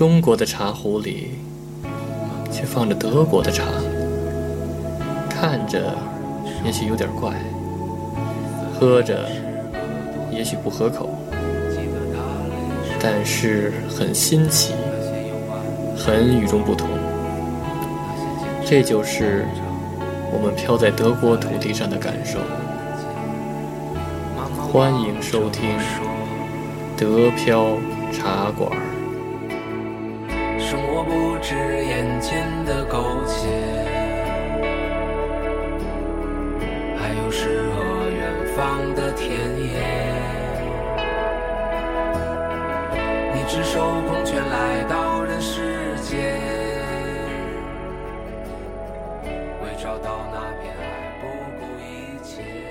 中国的茶壶里却放着德国的茶，看着也许有点怪，喝着也许不合口，但是很新奇，很与众不同。这就是我们飘在德国土地上的感受。欢迎收听德飘茶馆。不止眼前的苟且，还有诗和远方的田野。你赤手空拳来到人世间，为找到那片爱不顾一切。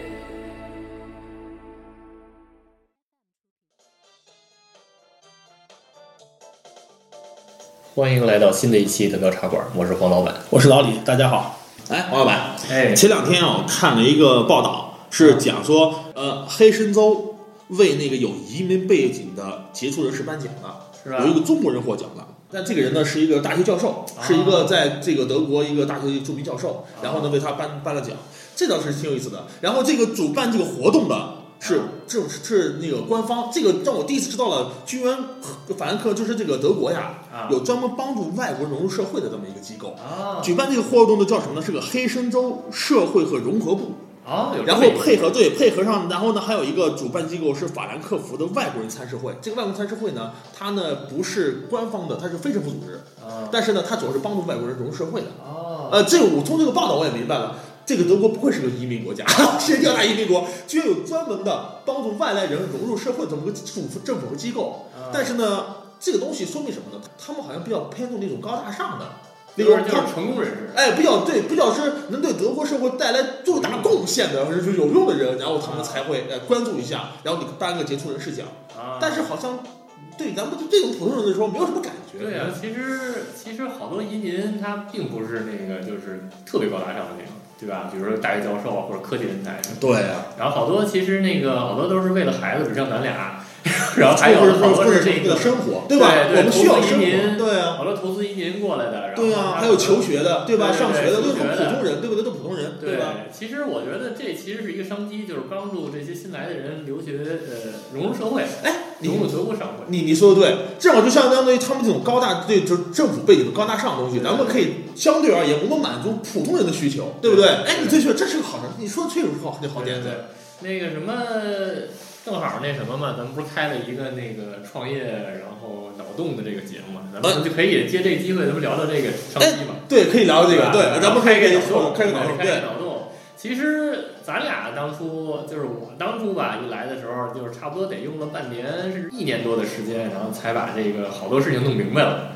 欢迎来到新的一期德标茶馆，我是黄老板。我是老李，大家好。哎，黄老板，哎前两天啊，我看了一个报道，是讲说，呃，黑森州为那个有移民背景的杰出人士颁奖的，是吧有一个中国人获奖了。但这个人呢是一个大学教授，是一个在这个德国一个大学著名教授，然后呢为他颁颁了奖，这倒是挺有意思的。然后这个主办这个活动的是这是是那个官方，这个让我第一次知道了，居然法兰克就是这个德国呀，啊有专门帮助外国人融入社会的这么一个机构。啊举办这个活动的叫什么呢？是个黑森州社会和融合部，啊，然后配合对配合上，然后呢还有一个主办机构是法兰克福的外国人参事会。这个外国人参事会呢，它呢不是官方的，它是非政府组织，啊但是呢它主要是帮助外国人融入社会的。哦呃，这个我从这个报道我也明白了。这个德国不愧是个移民国家，世界第二大移民国，居然有专门的帮助外来人融入社会这么个政府政府和机构。啊但是呢，这个东西说明什么呢？他们好像比较偏重那种高大上的，那种他是成功人士，哎，比较对，比较是能对德国社会带来重大贡献的，或者是有用的人，然后他们才会呃关注一下，然后你颁个杰出人士奖。啊但是好像对咱们这种普通人来说没有什么感觉。对啊，其实其实好多移民他并不是那个就是特别高大上的那种，对吧？比如说大学教授啊或者科技人才，对啊，然后好多其实那个好多都是为了孩子，比如像咱俩，然后还有好多是这个生活，对吧我们需要移，民对啊，好多投资移民过来的，然后对啊，还有求学的，对吧？上学的都是普通人，对不对？都是普通人，对吧？？其实我觉得这其实是一个商机，就是帮助这些新来的人留学，呃，融入社会，哎，你。你你说的对，正好就相当于他们这种高大对，就是政府背景的高大上的东西，咱们可以相对而言，我们满足普通人的需求，对不对？对哎，你这确这是个好事，你说的确实是好好点子。对，那个什么，正好那什么嘛，咱们不是开了一个那个创业然后脑洞的这个节目嘛，咱们就可以借这个机会，咱们聊聊这个商机嘛。对，可以聊这个，对，咱们可以给开个脑洞，开个脑洞，开对个脑洞。其实咱俩当初就是我当初吧，一来的时候就是差不多得用了半年，甚至一年多的时间，然后才把这个好多事情弄明白了。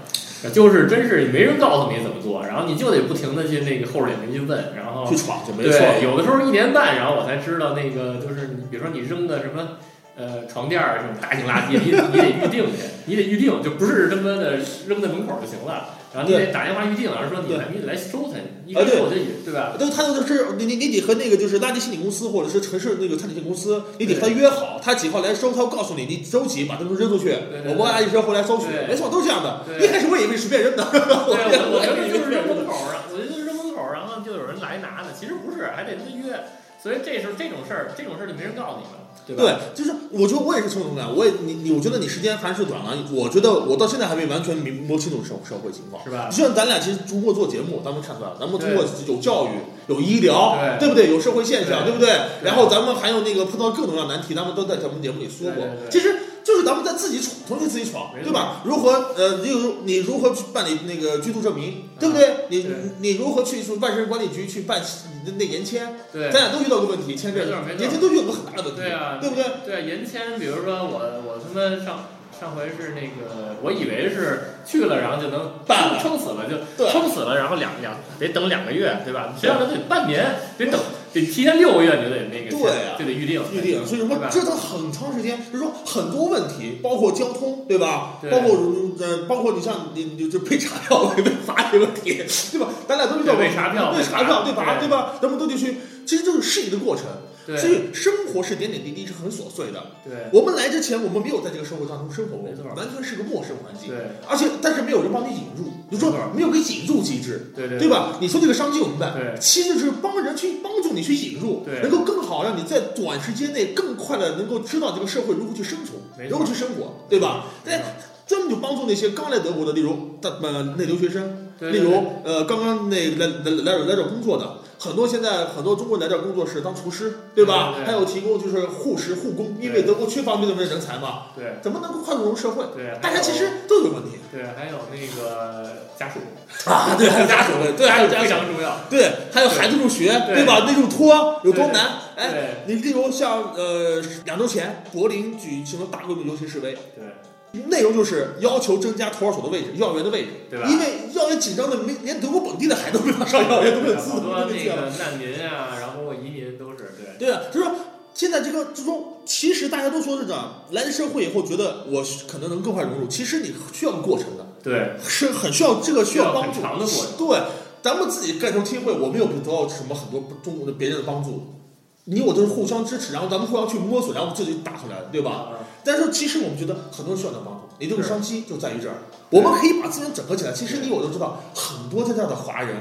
就是真是没人告诉你怎么做，然后你就得不停的去那个厚着脸皮去问，然后去闯去，没错。对，有的时候一年半，然后我才知道那个就是你，比如说你扔的什么呃床垫儿这种大型垃圾，你你得预定去，你得预定，就不是他妈的扔在门口就行了。然后你得打电话预定，然后说你来你得来收它，一啊对开始我就以对吧？对，他就是你你你得和那个就是垃圾清理公司或者是城市那个餐饮公司，你得和他约好，他几号来收，他会告诉你，你周几把他们扔出去，我们垃圾车回来收取。没错，都是这样的。一开始我以为随便扔的，我 我觉得以为就是扔。门口我觉得就是扔门口，然后就有人来拿的，其实不是，还得跟他约。所以这时候这种事儿，这种事儿就没人告诉你们，对就是我觉得我也是从同感，我也你你，我觉得你时间还是短了，我觉得我到现在还没完全明摸清楚社社会情况。是吧？就像咱俩其实通过做节目，咱们看出来了，咱们通过有教育、有医疗，对不对？有社会现象，对对不对？然后咱们还有那个碰到各种各样的难题，咱们都在咱们节目里说过其实就是咱们在自己闯，重新自己闯对吧？如何呃，例如你如何去办理那个居住证明，对不对？你对你如何去说万事管理局去办你的那延签？对咱俩都遇到过问题，签证延签都遇到过很大的问题，对啊，对不对？对延签，比如说我我他妈上上回是那个，我以为是去了，然后就能办了撑死了就撑死了，然后两两得等两个月，对吧？谁让他得半年，得等 得提前六个月，你就得那个对啊就得预定预定，所以说折腾很长时间，就是说很多问题，包括交通，对吧？对包括呃，包括你像你你就被查票会 被罚这个问题，对吧？咱俩都遇到过被查票被查票对罚，对对吧？咱们都得去，其实就是适应的过程。对。所以生活是点点滴滴，是很琐碎的。对。我们来之前，我们没有在这个社会当中生活过，完全是个陌生环境。对。而且但是没有人帮你引入，就说没有个引入机制，对对对吧？你说这个商机我明白，对。其实就是帮人去帮助你去引入，对。能够更好让你在短时间内更快的能够知道这个社会如何去生存，如何去生活，对吧？对专门就帮助那些刚来德国的，例如大呃那留学生，例如呃刚刚那来来来来这儿工作的。很多现在很多中国人来这儿工作是当厨师，对吧？还有提供就是护士、护工，因为德国缺乏这种人才嘛，对怎么能够快速融入社会？对，大家其实都有问题对，还有那个家属，啊，对，还有家属，对，还有 家非属，常重要。对，还有孩子入学，对对吧？那入托有多难？哎，你例如像呃两周前柏林举行了大规模游行示威，对内容就是要求增加托儿所的位置、幼儿园的位置，对吧因为幼紧张的没连德国本地的孩子都没法上幼儿园，都没有资好多都没有资格那个难民啊，然后移民都是对。对啊，就是说现在这个之中，其实大家都说是这样，来了社会以后觉得我可能能更快融入，其实你需要个过程的，对，是很需要这个需要帮助长的过程对，咱们自己盖头听会，我没有得到什么很多中国的别人的帮助，你我都是互相支持，然后咱们互相去摸索，然后自己打出来的，对吧？啊，但是其实我们觉得很多人需要你的帮助，你这个是商机就在于这儿，我们可以把资源整合起来。其实你我都知道，很多在这儿的华人，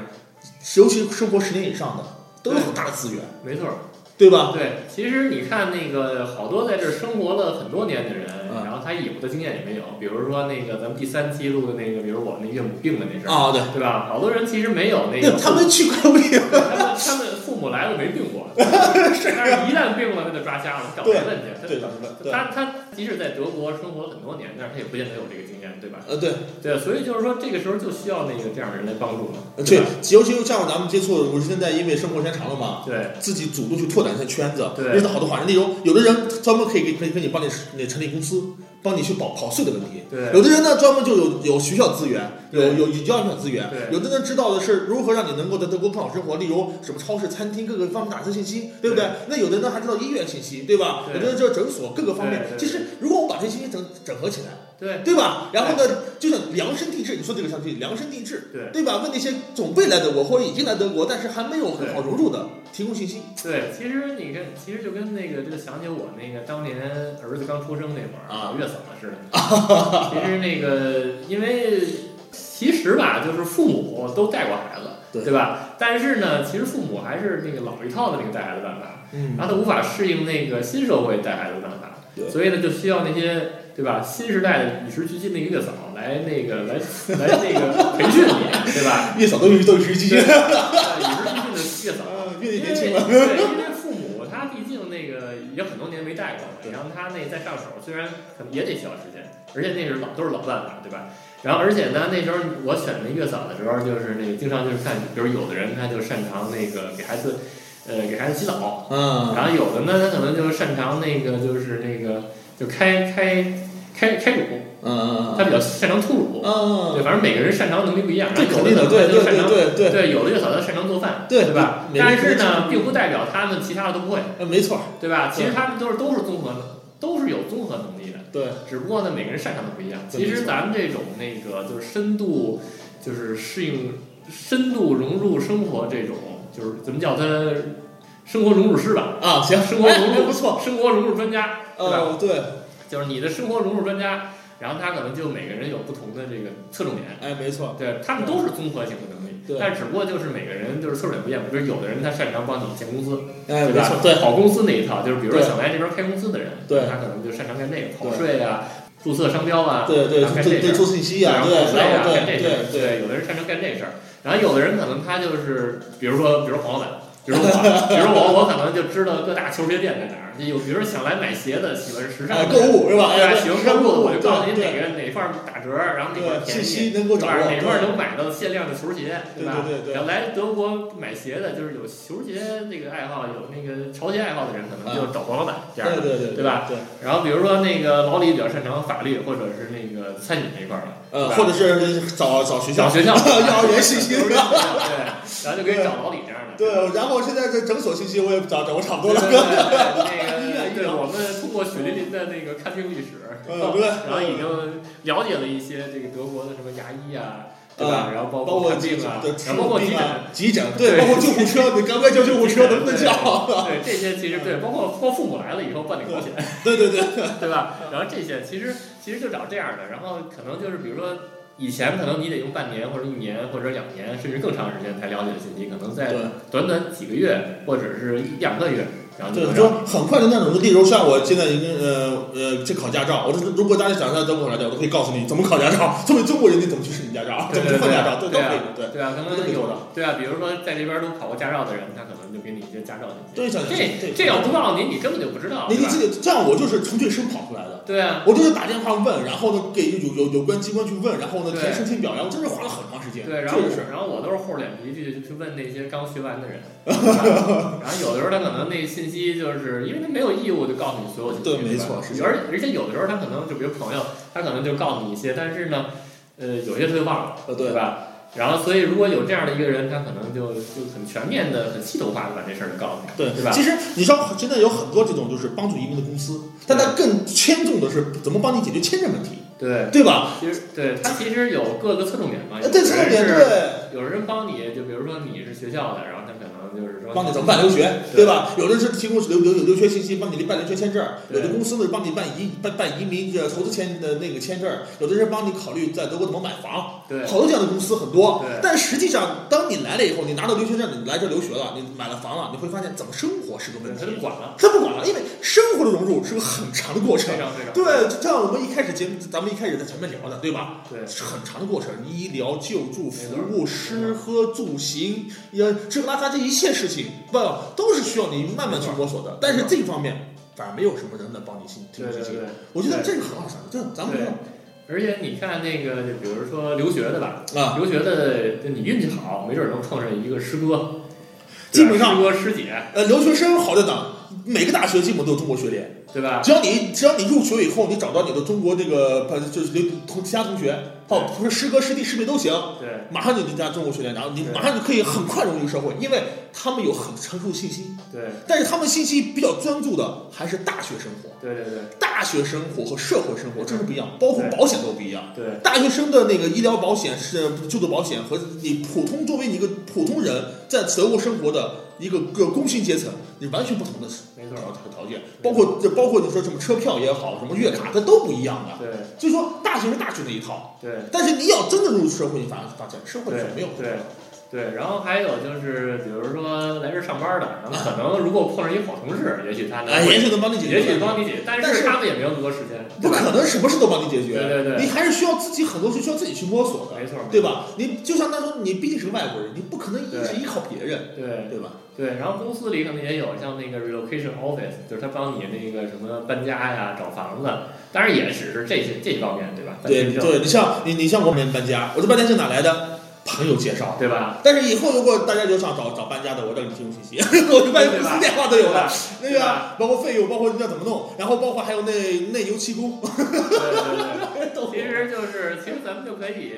尤其生活十年以上的，都有很大的资源，没错儿。对吧？对，其实你看那个好多在这儿生活了很多年的人，嗯然后他有的经验也没有。比如说那个咱们第三期录的那个，比如我那岳母病的那事儿，啊，对，对吧？好多人其实没有那个，他们去过病，对他们他们父母来了没病过，但是一旦病了，他就抓瞎了，找没问题。他他他即使在德国生活很多年，但是他也不见得有这个经验，对吧？呃，对，对，所以就是说这个时候就需要那个这样的人来帮助嘛。对对，尤其像咱们接触，我是现在因为生活时间长了嘛，对自己主动去拓展一下圈子，认识好多华人。例如，有的人专门可以给可以给你帮你那成立公司，帮你去保跑税的问题。对有的人呢，专门就有有学校资源，有有有教育资源对。有的人知道的是如何让你能够在德国更好生活，例如什么超市、餐厅各个方面打听信息，对不对？那有的人还知道医院信息，对吧？对有的人知道诊所各个方面其实，如果我们把这些信息整整合起来，对对吧？然后呢，就像量身定制，你说这个上去量身定制，对对吧？为那些准备来德国或者已经来德国，但是还没有很好融入的，提供信息。对，其实你看，其实就跟那个，就想起我那个当年儿子刚出生那会儿啊月嫂似的。其实那个，因为其实吧，就是父母都带过孩子，对吧？但是呢，其实父母还是那个老一套的那个带孩子办法，嗯然后他无法适应那个新社会带孩子的办法，对所以呢，就需要那些对吧？新时代的与时俱进的个月嫂来那个来 来那个培训你，对吧？月嫂都与都是机器，与时俱进的月嫂。啊，越年轻了。对，因为父母他毕竟那个也很多年没带过了，然后他那再上手，虽然可能也得需要时间，而且那是老都是老办法，对吧？然后而且呢，那时候我选那月嫂的时候，就是那个经常就是看，比如有的人他就擅长那个给孩子，呃，给孩子洗澡，嗯然后有的呢，他可能就擅长那个就是那个就开开开开乳，嗯他比较擅长吐乳，嗯对，反正每个人擅长能力不一样，这肯定的，对对对对对，有的月嫂她擅长做饭，对对吧？但是呢，并不代表他们其他的都不会，呃，没错，对吧？其实他们都是都是综合的，都是有综合能力的，对，只不过呢，每个人擅长的不一样。其实咱们这种那个就是深度，就是适应深度融入生活这种，就是怎么叫它生活融入师吧？啊，行，生活融入哎不错，生活融入专家，对吧？就是你的生活融入专家，然后他可能就每个人有不同的这个侧重点。哎，没错，对他们都是综合性的能力，对但只不过就是每个人就是侧重点不一样。比如有的人他擅长帮你建公司，哎，对吧没错，？对，跑公司那一套，就是比如说对想来这边开公司的人，对他可能就擅长干这个，跑税啊、注册商标啊，对对干这事儿对对，做信息啊，然后对，报税啊，干这事儿。对对对，对，有的人擅长干这事儿，然后有的人可能他就是，比如说，比如黄老板。比如我，比如我，我可能就知道各大球鞋店在哪儿。就有，比如说想来买鞋的，喜欢时尚购物是吧？对喜欢购物的，我就告诉你哪个哪块儿打折，然后哪块，便宜，信息能够对吧？哪块儿能买到限量的球鞋，对吧？对对对来德国买鞋的，就是有球鞋那个爱好，有那个潮鞋爱好的人，可能就找黄老板这样的。对对对对吧？对，然后比如说那个老李比较擅长法律或者是那个餐饮这一块儿的，呃，或者是找找学校，找学校、幼儿园信息对，然后就可以找老李这样的。对，然后现在这诊所信息我也找找我差不多了，对对，那个 对我们通过血淋淋的那个看病历史，嗯对然后已经了解了一些这个德国的什么牙医啊，对吧？然后包包括看病啊对，然后包括急诊。急诊，对对，包括救护车，你赶快叫救护车能不能叫？对这些其实对，包括包括父母来了以后办理保险，对对对，对 吧？然后这些其实其实就找这样的，然后可能就是比如说以前可能你得用半年或者一年或者两年甚至更长时间才了解的信息，可能在短短几个月或者是一两个月，然后对，就就很快的那种，例如像我现在已经呃呃去考驾照，我说如果大家想在德国考驾照，我都可以告诉你怎么考驾照，作为中国人你怎么去申请驾照，怎么去换驾照，对，都对可以的，对。对啊，刚刚有都可以做到对啊，比如说在这边都考过驾照的人，他可能就给你一些驾照信息。对，像这这要不告诉你，你根本就不知道，你这个这样，我就是从最深跑出来的。对啊，我就是打电话问，然后呢给有有有关机关去问，然后呢填申请表，然后真是花了很长时间。对，然后就是。然后我都是厚着脸皮去去问那些刚学完的人，然后有的时候他可能那信息就是因为他没有义务就告诉你所有信息，对没错是这而而且有的时候他可能就比如朋友，他可能就告诉你一些，但是呢，呃，有些他就忘了，呃，对，吧？然后，所以如果有这样的一个人，他可能就就很全面的、很系统化的把这事儿就告诉你，对对吧？其实你知道，现在有很多这种就是帮助移民的公司，但它更偏重的是怎么帮你解决签证问题，对，对吧？其实对他其实有各个侧重点嘛，有呃对，侧重点人是对，有人帮你，就比如说你是学校的，然后就是说帮你怎么办留学，对对吧？有的是提供留留留学信息，帮你办留学签证；有的公司呢帮你办移办办移民呃投资签的那个签证；有的人帮你考虑在德国怎么买房。对好多这样的公司很多对。但实际上，当你来了以后，你拿到留学证，你来这留学了，你买了房了，你会发现怎么生活是个问题他不。管了，他不管了，因为生活的融入是个很长的过程非。常非常对，就像我们一开始节目，咱们一开始在前面聊的，对吧？对是很长的过程，医疗、救助、服务、吃喝住行，呃，吃喝拉撒这一切事情，不都是需要你慢慢去摸索的。但是这一方面反而没有什么人能帮你心提供信息。对对对。我觉得这个很好想，这咱们对而且你看那个，就比如说留学的吧，啊，留学的，就你运气好，没准能碰上一个师哥，基本上师哥师姐，呃，留学生好在哪？每个大学基本都有中国学联，对吧？只要你只要你入学以后，你找到你的中国这个呃就是留同其他同学，哦，不是师哥师弟师妹都行，对。马上就加中国学联，然后你马上就可以很快融入社会，因为他们有很成熟的信心，对。但是他们信息比较专注的还是大学生活。对对对。大学生活和社会生活真是不一样，包括保险都不一样。对。大学生的那个医疗保险是就诊保险和你普通作为你一个普通人在德国生活的一个个工薪阶层，你完全不同的没错。条条件，包括这包括你说什么车票也好，什么月卡，它都不一样的。对。所以说大学是大学那一套，对。但是你要真的入社会，你反而发现社会是没有对对，然后还有就是，比如说来这上班的，然后可能如果碰上一好同事，也许他能哎，也许能帮你解决，也许帮你解决，但是他们也没有那么多时间，不？可能什么事都帮你解决，对对对。你还是需要自己很多事需要自己去摸索的，没错，对吧？你就像他说，你毕竟是个外国人，你不可能一直依靠别人，对。对吧？对，然后公司里可能也有像那个 relocation office，就是他帮你那个什么搬家呀、找房子，当然也只是这些这些方面，对吧？对对，你像你你像我们搬家，我这搬家是哪来的？朋友介绍。对吧？但是以后如果大家就想找找搬家的，我让你提供信息，我就搬公司电话都有了，那个对吧？包括费用，包括要怎么弄，然后包括还有那那油漆工，对对对。都其实就是，其实咱们就可以，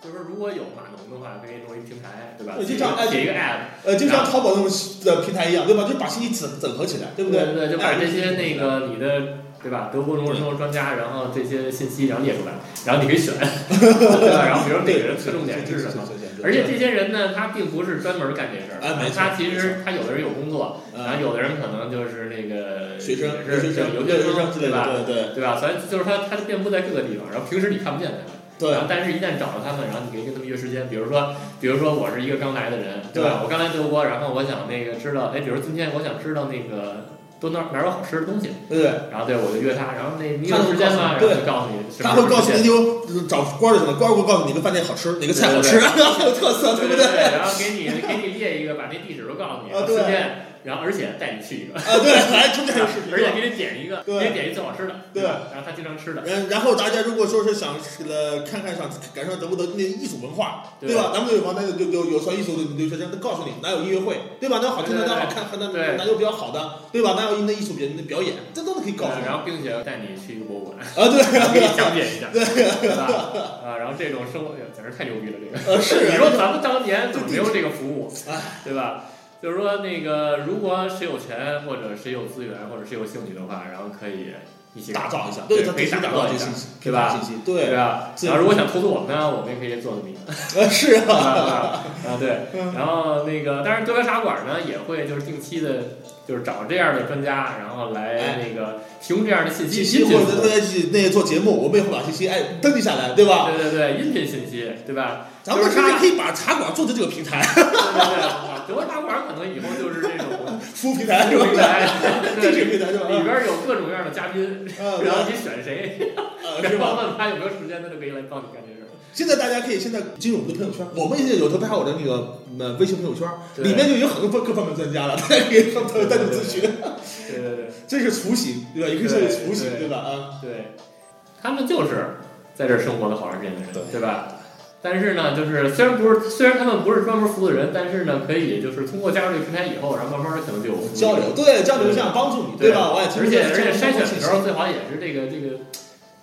就是如果有码农的话，可以弄一平台，对吧？对就像哎写一个 app，呃，就像淘宝那种的平台一样，对吧？就把信息整整合起来，对不对？对对，就把这些那哎个你的对吧，德国农生活专家，然后这些信息然后列出来，然后你可以选，对吧？然后比如说每个人侧重点是什么？而且这些人呢，他并不是专门干这事儿，哎他其实他有的人有工作，然后嗯，有的人可能就是那个学生、也是留学生、留留学学生对吧？的，对对对吧？所以就是他，他遍布在各个地方，然后平时你看不见他。对然后，但是一旦找到他们，然后你可以跟他们约时间，比如说，比如说我是一个刚来的人，对吧？我刚来德国，然后我想那个知道，哎，比如今天我想知道那个多哪儿哪儿有好吃的东西，对对。然后对我就约他，然后那你有时间吗？然告诉你后就告诉你他会告诉你就找官儿就行了，官儿会告诉你哪个饭店好吃，哪个菜好吃，对 很有特色，不对不对，然后给你给你列一个，把那地址都告诉你，啊对时间，然后而且带你去一个，啊，对，还中间有视频，而且给你点一个，给你点一最好吃的，对？然后他经常吃的，嗯，然后大家如果说是想呃看看想感受德国的那艺术文化，对对吧？咱们有房，那有有有说艺术的留学生，他告诉你哪有音乐会，对吧？哪有好听的，哪有好看，哪对哪有比较好的，对吧？哪有那艺术表表演，这都是可以告诉你。然后并且带你去一个博物馆。啊，对，然 后给你讲解一下，对吧？啊，然后这种生活简直太牛逼了，这个。呃是你说咱们当年怎么没有这个服务哎，对吧？就是说那个，如果谁有钱，或者谁有资源，或者谁有兴趣的话，然后可以一起打造一下，对，他可以打打造一下这信息，对吧信息，对对，吧？然后如果想投资我们呢，我们也可以做这么一个，呃 是啊，啊啊对。然后那个，但是德国茶馆呢也会就是定期的就是找这样的专家，然后来哎那个提供这样的信息，信息或者大家那做节目，我们也会把信息哎登记下来，对吧？对对对，音频信息，对吧？咱们甚至可以把茶馆做成这个平台，对对对，德国大馆可能以后就是这种 服务平台是吧？平台，定制对，平台是吧？里边有各种各样的嘉宾，啊，然后你选谁？然后问他有没有时间，他就可以来帮你干这事儿。现在大家可以现在进入我们的朋友圈，我们现在有头拍我的那个呃微信朋友圈，里面就有很多各方面专家了，大家可以他们带动咨询，对对对这是雏形，对吧？也可以说是雏形，对对吧？啊，对，他们就是在这儿生活了好长时间的人，对对吧？但是呢，就是虽然不是，虽然他们不是专门服务的人，但是呢，可以就是通过加入这个平台以后，然后慢慢的可能就有交流，对交流这样帮助你，对吧？我也而且而且筛选的时候最好也是这个这个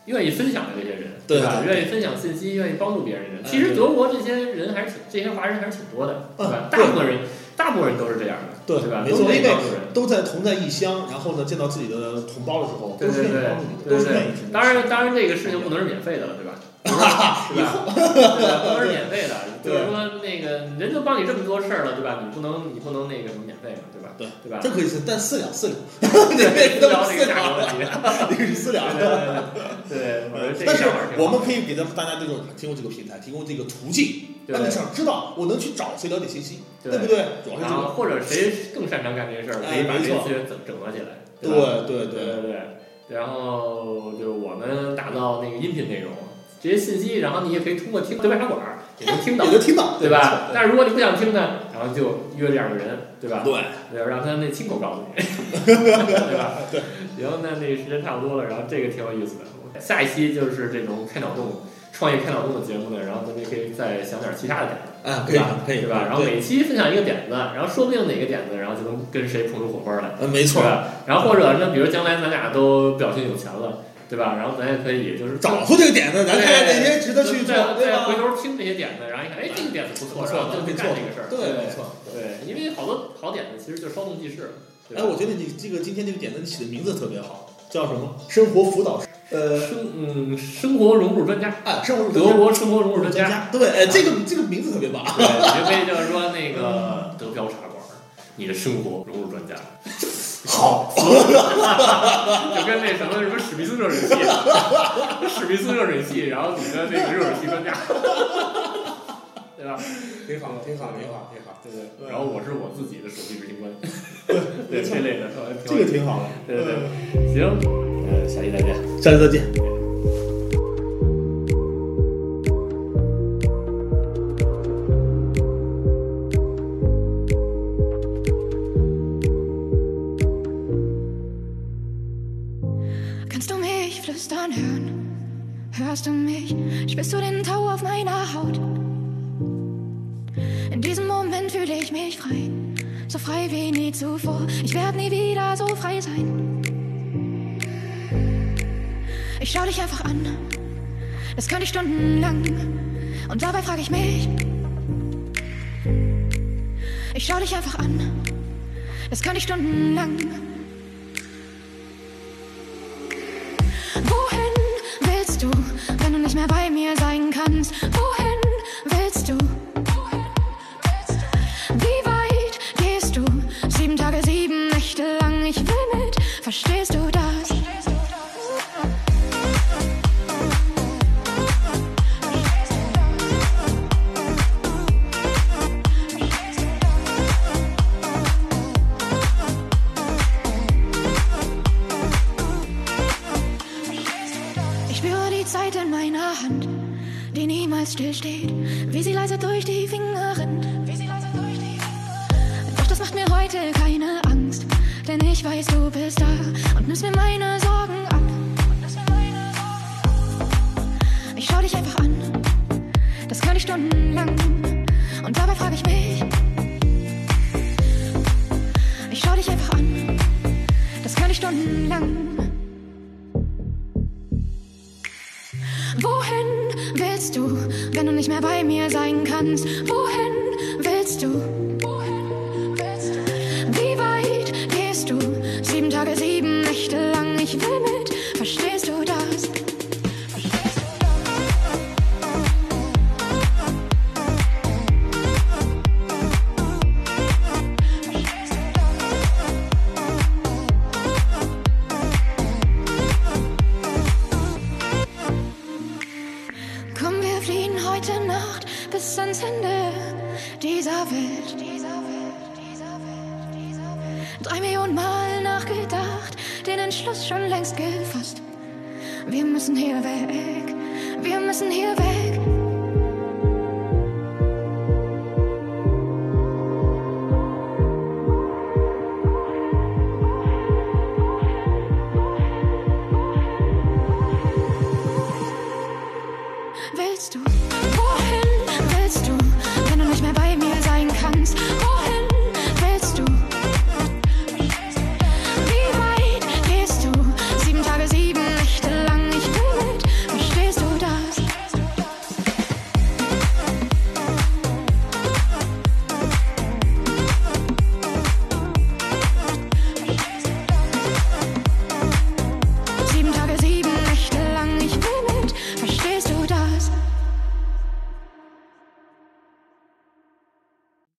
愿意分享的这些人，对吧？愿意分享信息，愿意帮助别人的人。哎其实德国这些人还是挺，这些华人还是挺多的，对吧嗯？大部分人，大部分人都是这样的，对吧？都是愿意没错因为帮人。都在同在异乡，然后呢，见到自己的同胞的时候，都是对对对愿意帮助你的，对对都是愿意。当然，当然这个事情不能是免费的了，对吧？是吧？不能是免费的，就是说那个人都帮你这么多事儿了，对吧？你不能你不能那个什么免费嘛，对吧？对对吧？这可以是，但私聊私聊，对，这聊这个私了，价格问题。这个是私聊。对对但是我们可以给大大家这种提供这个平台，提供这个途径，对让你想知道，我能去找谁了解信息，对对不对？主要是这个。或者谁更擅长干这些事儿，可以把这些资源整整合起来，对？对对对对。然后就是我们打造那个音频内容，这些信息，然后你也可以通过听对外茶馆儿也能听到也，能听到，对吧？但是如果你不想听呢，然后就约两个人，对吧？对，对，让他那亲口告诉你，对吧？对。行，那那个时间差不多了，然后这个挺有意思的。下一期就是这种开脑洞、创业开脑洞的节目呢，然后咱们也可以再想点其他的点子。啊，可以对吧？可以，对吧？然后每期分享一个点子，然后说不定哪个点子，然后就能跟谁碰出火花来，嗯，没错，对吧？然后或者那，比如将来咱俩都表现有钱了，对吧？然后咱也可以就是找出这个点子，咱看看哪些值得去做，对回头听这些点子，然后一看，哎，这个点子不错，不错然后就去干这个事儿。对，没错。对，因为好多好点子其实就稍纵即逝。对哎，我觉得你这个今天这个点子你起的名字特别好，叫什么？生活辅导师，呃，生嗯生活融入专家，哎，生活德国生活融入专家。对，哎，这个这个名字特别棒，对，你可以就是说那个德标茶馆，你的生活融入专家。好，就跟那什么什么史密斯热水器，史密斯热水器，然后你的那个热水器专家，对吧？挺好，挺好，挺好，挺好，对对。然后我是我自己的首席执行官，对这类的，呃 这个挺好的，对对对，行，呃，下期再见。下期再见。Du mich? Spürst du den Tau auf meiner Haut? In diesem Moment fühle ich mich frei, so frei wie nie zuvor. Ich werde nie wieder so frei sein. Ich schau dich einfach an, das könnte ich stundenlang. Und dabei frage ich mich, ich schau dich einfach an, das könnte ich stundenlang. Wohin wenn du nicht mehr bei mir sein kannst? Wohin willst du? Wie weit gehst du? Sieben Tage, sieben Nächte lang. Ich will mit. Verstehst du heute keine Angst, denn ich weiß, du bist da und nimmst mir meine Sorgen ab. Ich schau dich einfach an, das kann ich stundenlang. Und dabei frage ich mich, ich schau dich einfach an, das kann ich stundenlang. Wohin willst du, wenn du nicht mehr bei mir sein kannst? Wohin willst du?